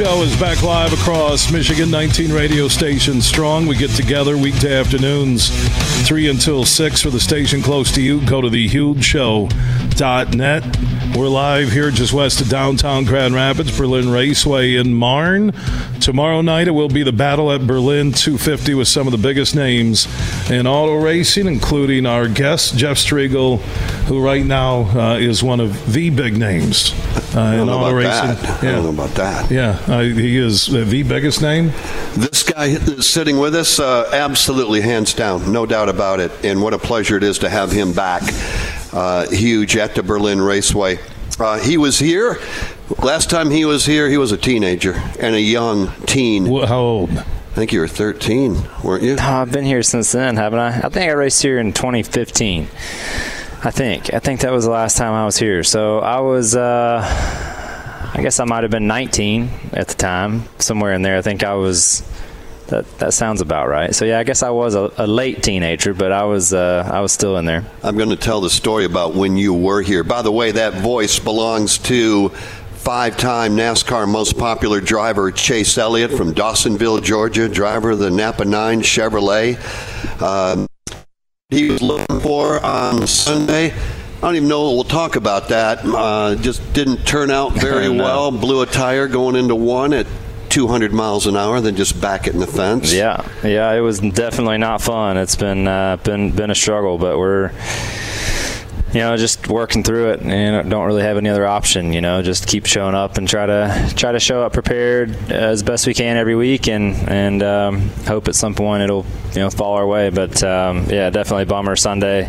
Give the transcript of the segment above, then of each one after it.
Show is back live across Michigan, 19 radio stations strong. We get together weekday afternoons, 3 until 6 for the station close to you. Go to thehugeshow.net. We're live here just west of downtown Grand Rapids, Berlin Raceway in Marne. Tomorrow night it will be the battle at Berlin 250 with some of the biggest names in auto racing, including our guest, Jeff Striegle, who right now uh, is one of the big names uh, in auto racing. That. Yeah. I don't know about that. Yeah, uh, he is the biggest name. This guy is sitting with us, uh, absolutely hands down, no doubt about it. And what a pleasure it is to have him back. Uh, huge at the Berlin Raceway. Uh, he was here. Last time he was here, he was a teenager and a young teen. How old? I think you were 13, weren't you? Oh, I've been here since then, haven't I? I think I raced here in 2015. I think. I think that was the last time I was here. So I was. Uh, I guess I might have been 19 at the time, somewhere in there. I think I was. That that sounds about right. So yeah, I guess I was a, a late teenager, but I was uh, I was still in there. I'm going to tell the story about when you were here. By the way, that voice belongs to five-time NASCAR most popular driver Chase Elliott from Dawsonville, Georgia, driver of the Napa 9 Chevrolet. Uh, he was looking for on Sunday I don't even know. We'll talk about that. Uh, just didn't turn out very no. well. Blew a tire going into one at 200 miles an hour, then just back it in the fence. Yeah, yeah, it was definitely not fun. It's been uh, been been a struggle, but we're you know just working through it and don't really have any other option you know just keep showing up and try to try to show up prepared as best we can every week and and um, hope at some point it'll you know fall our way. But um, yeah definitely bummer sunday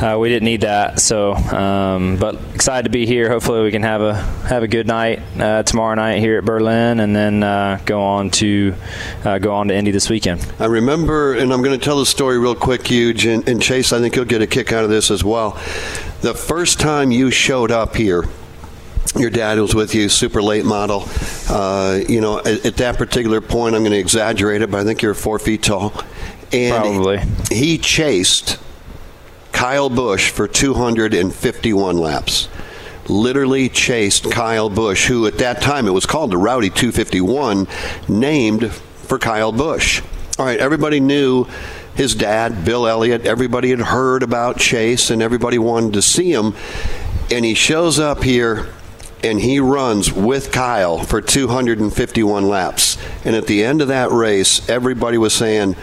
uh, we didn't need that. So, um, but excited to be here. Hopefully, we can have a have a good night uh, tomorrow night here at Berlin, and then uh, go on to uh, go on to Indy this weekend. I remember, and I'm going to tell the story real quick, huge, and, and Chase. I think you'll get a kick out of this as well. The first time you showed up here your dad was with you, super late model. Uh, you know, at, at, that particular point, I'm going to exaggerate it, but I think you're four feet tall. And Probably. He chased Kyle Busch for 251 laps. Literally chased Kyle Busch, who at that time it was called the Rowdy 251, named for Kyle Busch. All right, everybody knew his dad, Bill Elliott. Everybody had heard about Chase, and everybody wanted to see him. And he shows up here and he runs with Kyle for 251 laps. And at the end of that race, everybody was saying,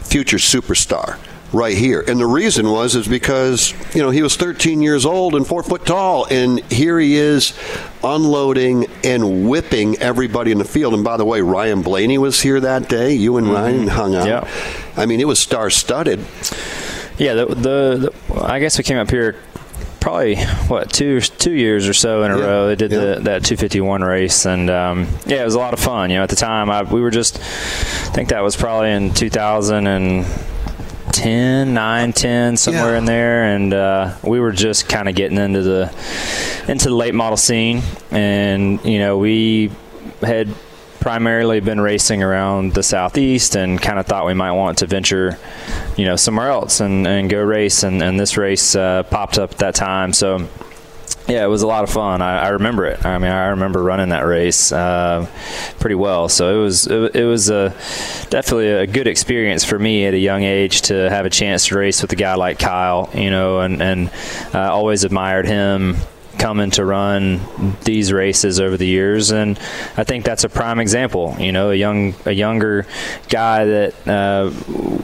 future superstar right here. And the reason was is because you know he was 13 years old and four foot tall, and here he is unloading and whipping everybody in the field. And by the way, Ryan Blaney was here that day. You and Ryan mm-hmm. hung out. Yeah. I mean, it was star studded. Yeah, the, the, the, I guess we came up here probably what two two years or so in a yeah. row. They did yeah. the, that 251 race, and um, yeah, it was a lot of fun. You know, at the time, I, we were just I think that was probably in 2000 and 10, 9, 10, somewhere yeah. in there, and uh, we were just kind of getting into the into the late model scene, and you know we had primarily been racing around the southeast and kind of thought we might want to venture you know somewhere else and, and go race and, and this race uh, popped up at that time so yeah, it was a lot of fun. I, I, remember it. I mean, I remember running that race uh, pretty well. So it was it, it, was a definitely a good experience for me at a young age to have a chance to race with a guy like Kyle. You know, and and uh, always admired him coming to run these races over the years, and I think that's a prime example. You know, a young a younger guy that uh,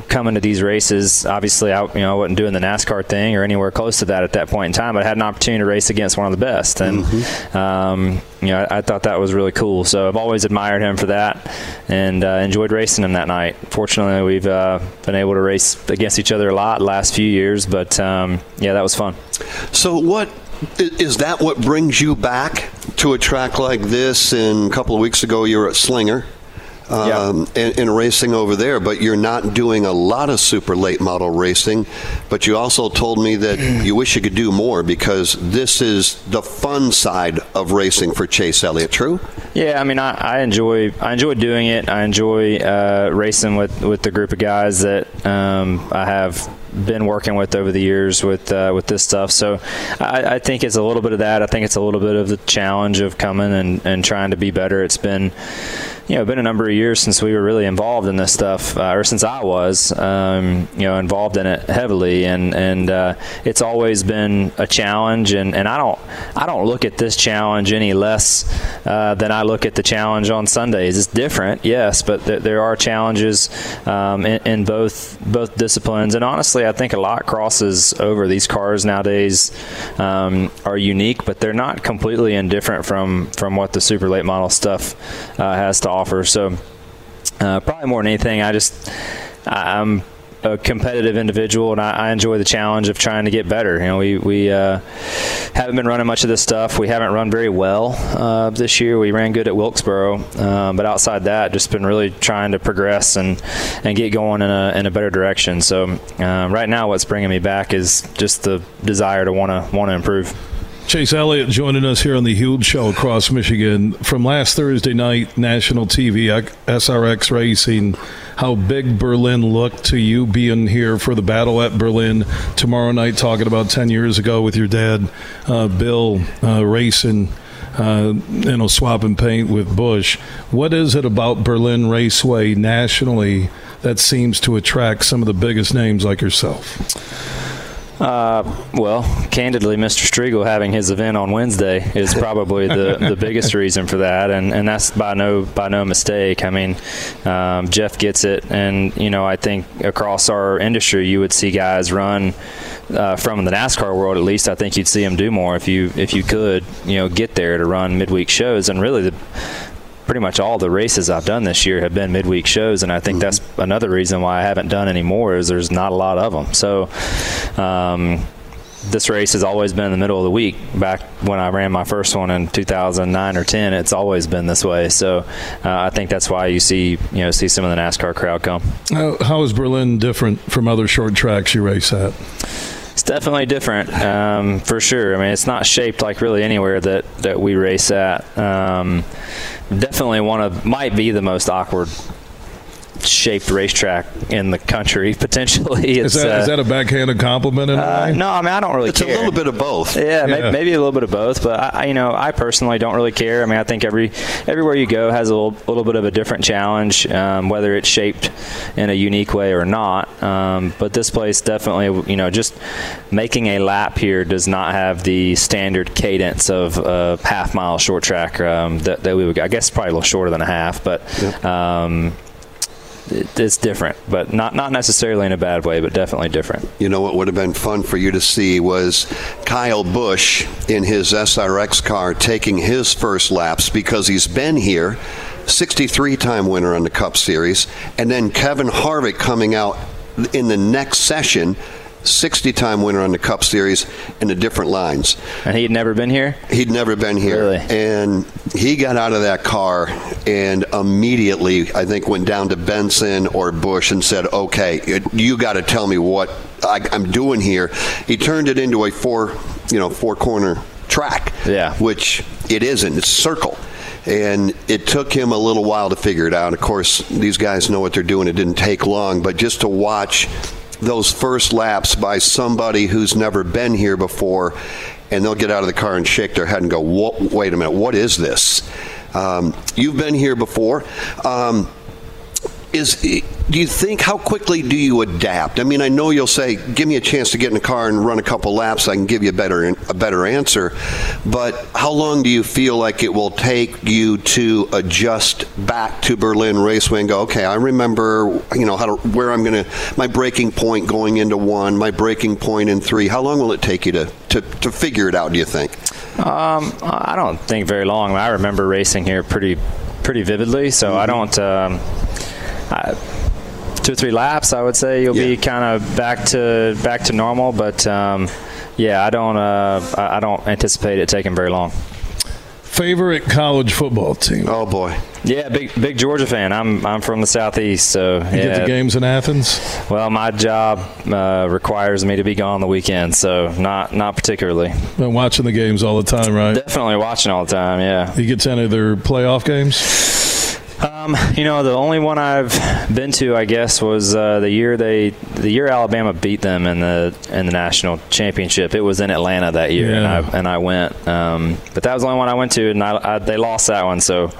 coming to these races. Obviously, I you know I wasn't doing the NASCAR thing or anywhere close to that at that point in time, but I had an opportunity to race against one of the best, and mm-hmm. um, you know I, I, thought that was really cool. So I've always admired him for that, and uh, enjoyed racing him that night. Fortunately, we've uh, been able to race against each other a lot the last few years, but um, yeah, that was fun. So what is that what brings you back to a track like this? And a couple of weeks ago, you were at Slinger. Um, yeah. in, in, racing over there, but you're not doing a lot of super late model racing. But you also told me that you wish you could do more because this is the fun side of racing for Chase Elliott. True? Yeah, I mean, I, I enjoy I enjoy doing it. I enjoy uh, racing with with the group of guys that um, I have been working with over the years with uh, with this stuff. So I, I, think it's a little bit of that. I think it's a little bit of the challenge of coming and, and trying to be better. It's been you know, been a number of years since we were really involved in this stuff, uh, or since I was, um, you know, involved in it heavily, and and uh, it's always been a challenge, and, and I don't I don't look at this challenge any less uh, than I look at the challenge on Sundays. It's different, yes, but th- there are challenges um, in, in, both both disciplines, and honestly, I think a lot crosses over. These cars nowadays um, are unique, but they're not completely indifferent from from what the super late model stuff uh, has to offer. So uh, probably more than anything, I just I'm a competitive individual, and I, I, enjoy the challenge of trying to get better. You know, we we uh, haven't been running much of this stuff. We haven't run very well uh, this year. We ran good at Wilkesboro, uh, but outside that, just been really trying to progress and and get going in a in a better direction. So uh, right now, what's bringing me back is just the desire to want to want to improve. Chase Elliott joining us here on the Huge Show across Michigan from last Thursday night, national TV, SRX Racing. How big Berlin looked to you being here for the battle at Berlin tomorrow night, talking about 10 years ago with your dad, uh, Bill, uh, racing. Uh, you know, swapping paint with Busch. What is it about Berlin Raceway nationally that seems to attract some of the biggest names like yourself? Uh, well, candidly, Mr. Striegel having his event on Wednesday is probably the, the biggest reason for that, and, and that's by no by no mistake. I mean, um, Jeff gets it, and you know I think across our industry you would see guys run uh, from the NASCAR world at least. I think you'd see them do more if you if you could you know get there to run midweek shows, and really the pretty much all the races I've done this year have been midweek shows, and I think mm-hmm. that's another reason why I haven't done any more is there's not a lot of them. So. Um, this race has always been in the middle of the week. Back when I ran my first one in 2009 or 10, it's always been this way. So uh, I think that's why you see you know see some of the NASCAR crowd come. How, how is Berlin different from other short tracks you race at? Definitely different, um, for sure. I mean, it's not shaped like really anywhere that, that we race at. Um, definitely one of might be the most awkward shaped racetrack in the country potentially. Is that, uh, is that a backhanded compliment? Uh, no, I mean I don't really it's care. It's a little bit of both. Yeah, yeah. Maybe, maybe, a little bit of both, but I, you know, I personally don't really care. I mean, I think every everywhere you go has a little, little bit of a different challenge, um, whether it's shaped in a unique way or not. Um, but this place definitely, you know, just making a lap here does not have the standard cadence of a half mile short track um, that, that, we would. I guess probably a little shorter than a half, but. Um, it's different, but not not necessarily in a bad way, but definitely different. You know what would have been fun for you to see was Kyle Busch in his SRX car taking his first laps because he's been here, 63 time winner on the Cup Series, and then Kevin Harvick coming out in the next session 60 time winner on the Cup Series in the different lines. And he'd never been here? He'd never been here. Really? And he got out of that car and immediately, I think, went down to Benson or Busch and said, okay, you got to tell me what I, I'm doing here. He turned it into a four, you know, four corner track. Yeah. Which it isn't. It's a circle and it took him a little while to figure it out. Of course, these guys know what they're doing. It didn't take long, but just to watch those first laps by somebody who's never been here before, and they'll get out of the car and shake their head and go, "Wait a minute, what is this?" Um, you've been here before. Um, is do you think how quickly do you adapt? I mean, I know you'll say, "Give me a chance to get in the car and run a couple laps. I can give you a better a better answer." But how long do you feel like it will take you to adjust back to Berlin Raceway and go, "Okay, I remember, you know, how to, where I'm going to my braking point going into one, my braking point in three. How long will it take you to to, to figure it out? Do you think? Um, I don't think very long. I remember racing here pretty pretty vividly, so mm-hmm. I don't. Um, two or three laps, I would say you'll yeah. be kind of back to back to normal. But um, yeah, I don't uh, I don't anticipate it taking very long. Favorite college football team? Oh boy. Yeah, big big Georgia fan. I'm I'm from the southeast, so You yeah. get the games in Athens? Well, my job uh, requires me to be gone the weekend, so not not particularly. Been watching the games all the time, right? Definitely watching all the time. Yeah. You get to any of their playoff games? Um, you know, the only one I've been to, I guess, was uh, the year they the year Alabama beat them in the in the national championship. It was in Atlanta that year, and I and I went. Um, but that was the only one I went to, and I, I, they lost that one. So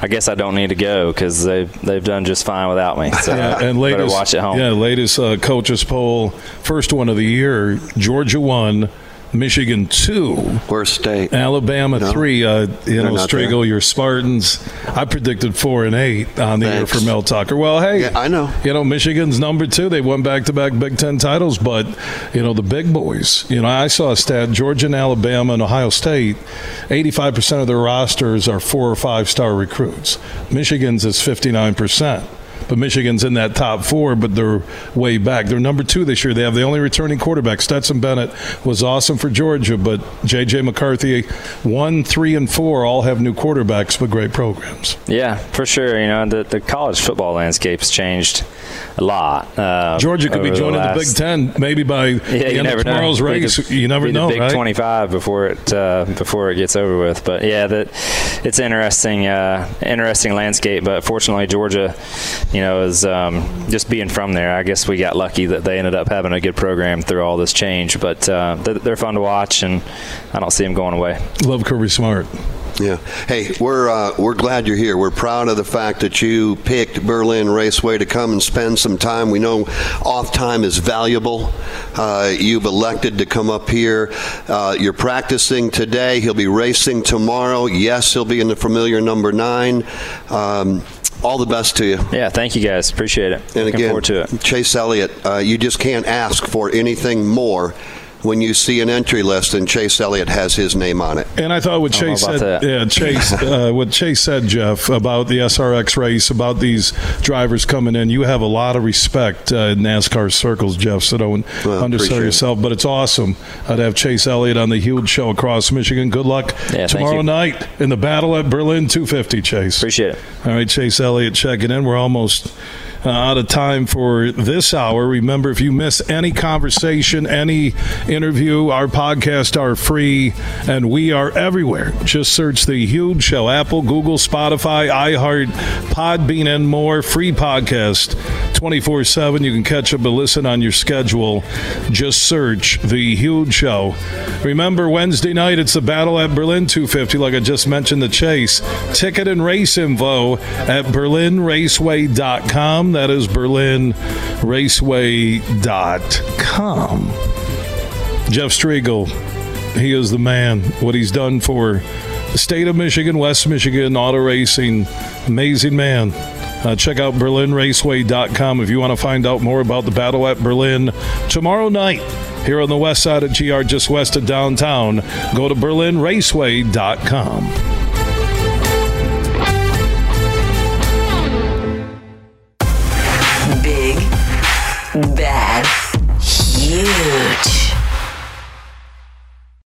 I guess I don't need to go because they've they've done just fine without me. So Yeah, and latest watch at home. Yeah, latest uh, coaches poll, first one of the year. Georgia one, Michigan two, Worst state. Alabama No. three. Uh, you know, not your Spartans. I predicted four and eight on the year for Mel Tucker. Well, hey, Yeah, I know. You know, Michigan's number two. They won back to back Big Ten titles, but you know the big boys. You know, I saw a stat: Georgia and Alabama and Ohio State, eighty-five percent of their rosters are four or five star recruits. Michigan's is fifty-nine percent. But Michigan's in that top four, but they're way back. They're number two this year. They have the only returning quarterback. Stetson Bennett was awesome for Georgia, but J.J. McCarthy, one, three, and four all have new quarterbacks, but great programs. Yeah, for sure. You know, the, the college football landscape's changed a lot. Uh, Georgia could be joining the, last- Big Ten maybe by Yeah, the end of tomorrow's know. Race. the- you never know, the Big right? 25 before it uh, before it gets over with. But yeah, that it's interesting, uh, interesting landscape. But fortunately, Georgia, you know, is um, just being from there. I guess we got lucky that they ended up having a good program through all this change. But uh, they're, they're fun to watch, and I don't see them going away. Love Kirby Smart. Yeah. Hey, we're uh, we're glad you're here. We're proud of the fact that you picked Berlin Raceway to come and spend some time. We know off time is valuable. Uh, you've elected to come up here. Uh, you're practicing today. He'll be racing tomorrow. Yes, he'll be in the familiar number nine. Um, all the best to you. Yeah, thank you guys. Appreciate it. And Looking again, forward to it. Chase Elliott, uh, you just can't ask for anything more when you see an entry list and Chase Elliott has his name on it. And I thought what I Chase said, that. yeah, Chase, uh, what Chase said, Jeff, about the SRX race, about these drivers coming in. You have a lot of respect uh, in NASCAR circles, Jeff. So don't Well, undersell appreciate it. yourself. But it's awesome uh, to have Chase Elliott on the huge show across Michigan. Good luck thank tomorrow night in the battle at Berlin 250. Chase, Appreciate it. All right, Chase Elliott checking in. We're almost uh, out of time for this hour. Remember, if you miss any conversation, any interview, our podcasts are free and we are everywhere. Just search The Huge Show Apple, Google, Spotify, iHeart, Podbean, and more. Free podcast 24 7. You can catch up and listen on your schedule. Just search The Huge Show. Remember, Wednesday night, it's the Battle at Berlin 250, like I just mentioned, the chase. Ticket and race info at berlinraceway.com. That is berlinraceway.com. Jeff Striegel, he is the man. What he's done for the state of Michigan, West Michigan, auto racing, amazing man. Uh, check out berlinraceway.com if you want to find out more about the battle at Berlin tomorrow night here on the west side of GR, just west of downtown. Go to berlinraceway.com.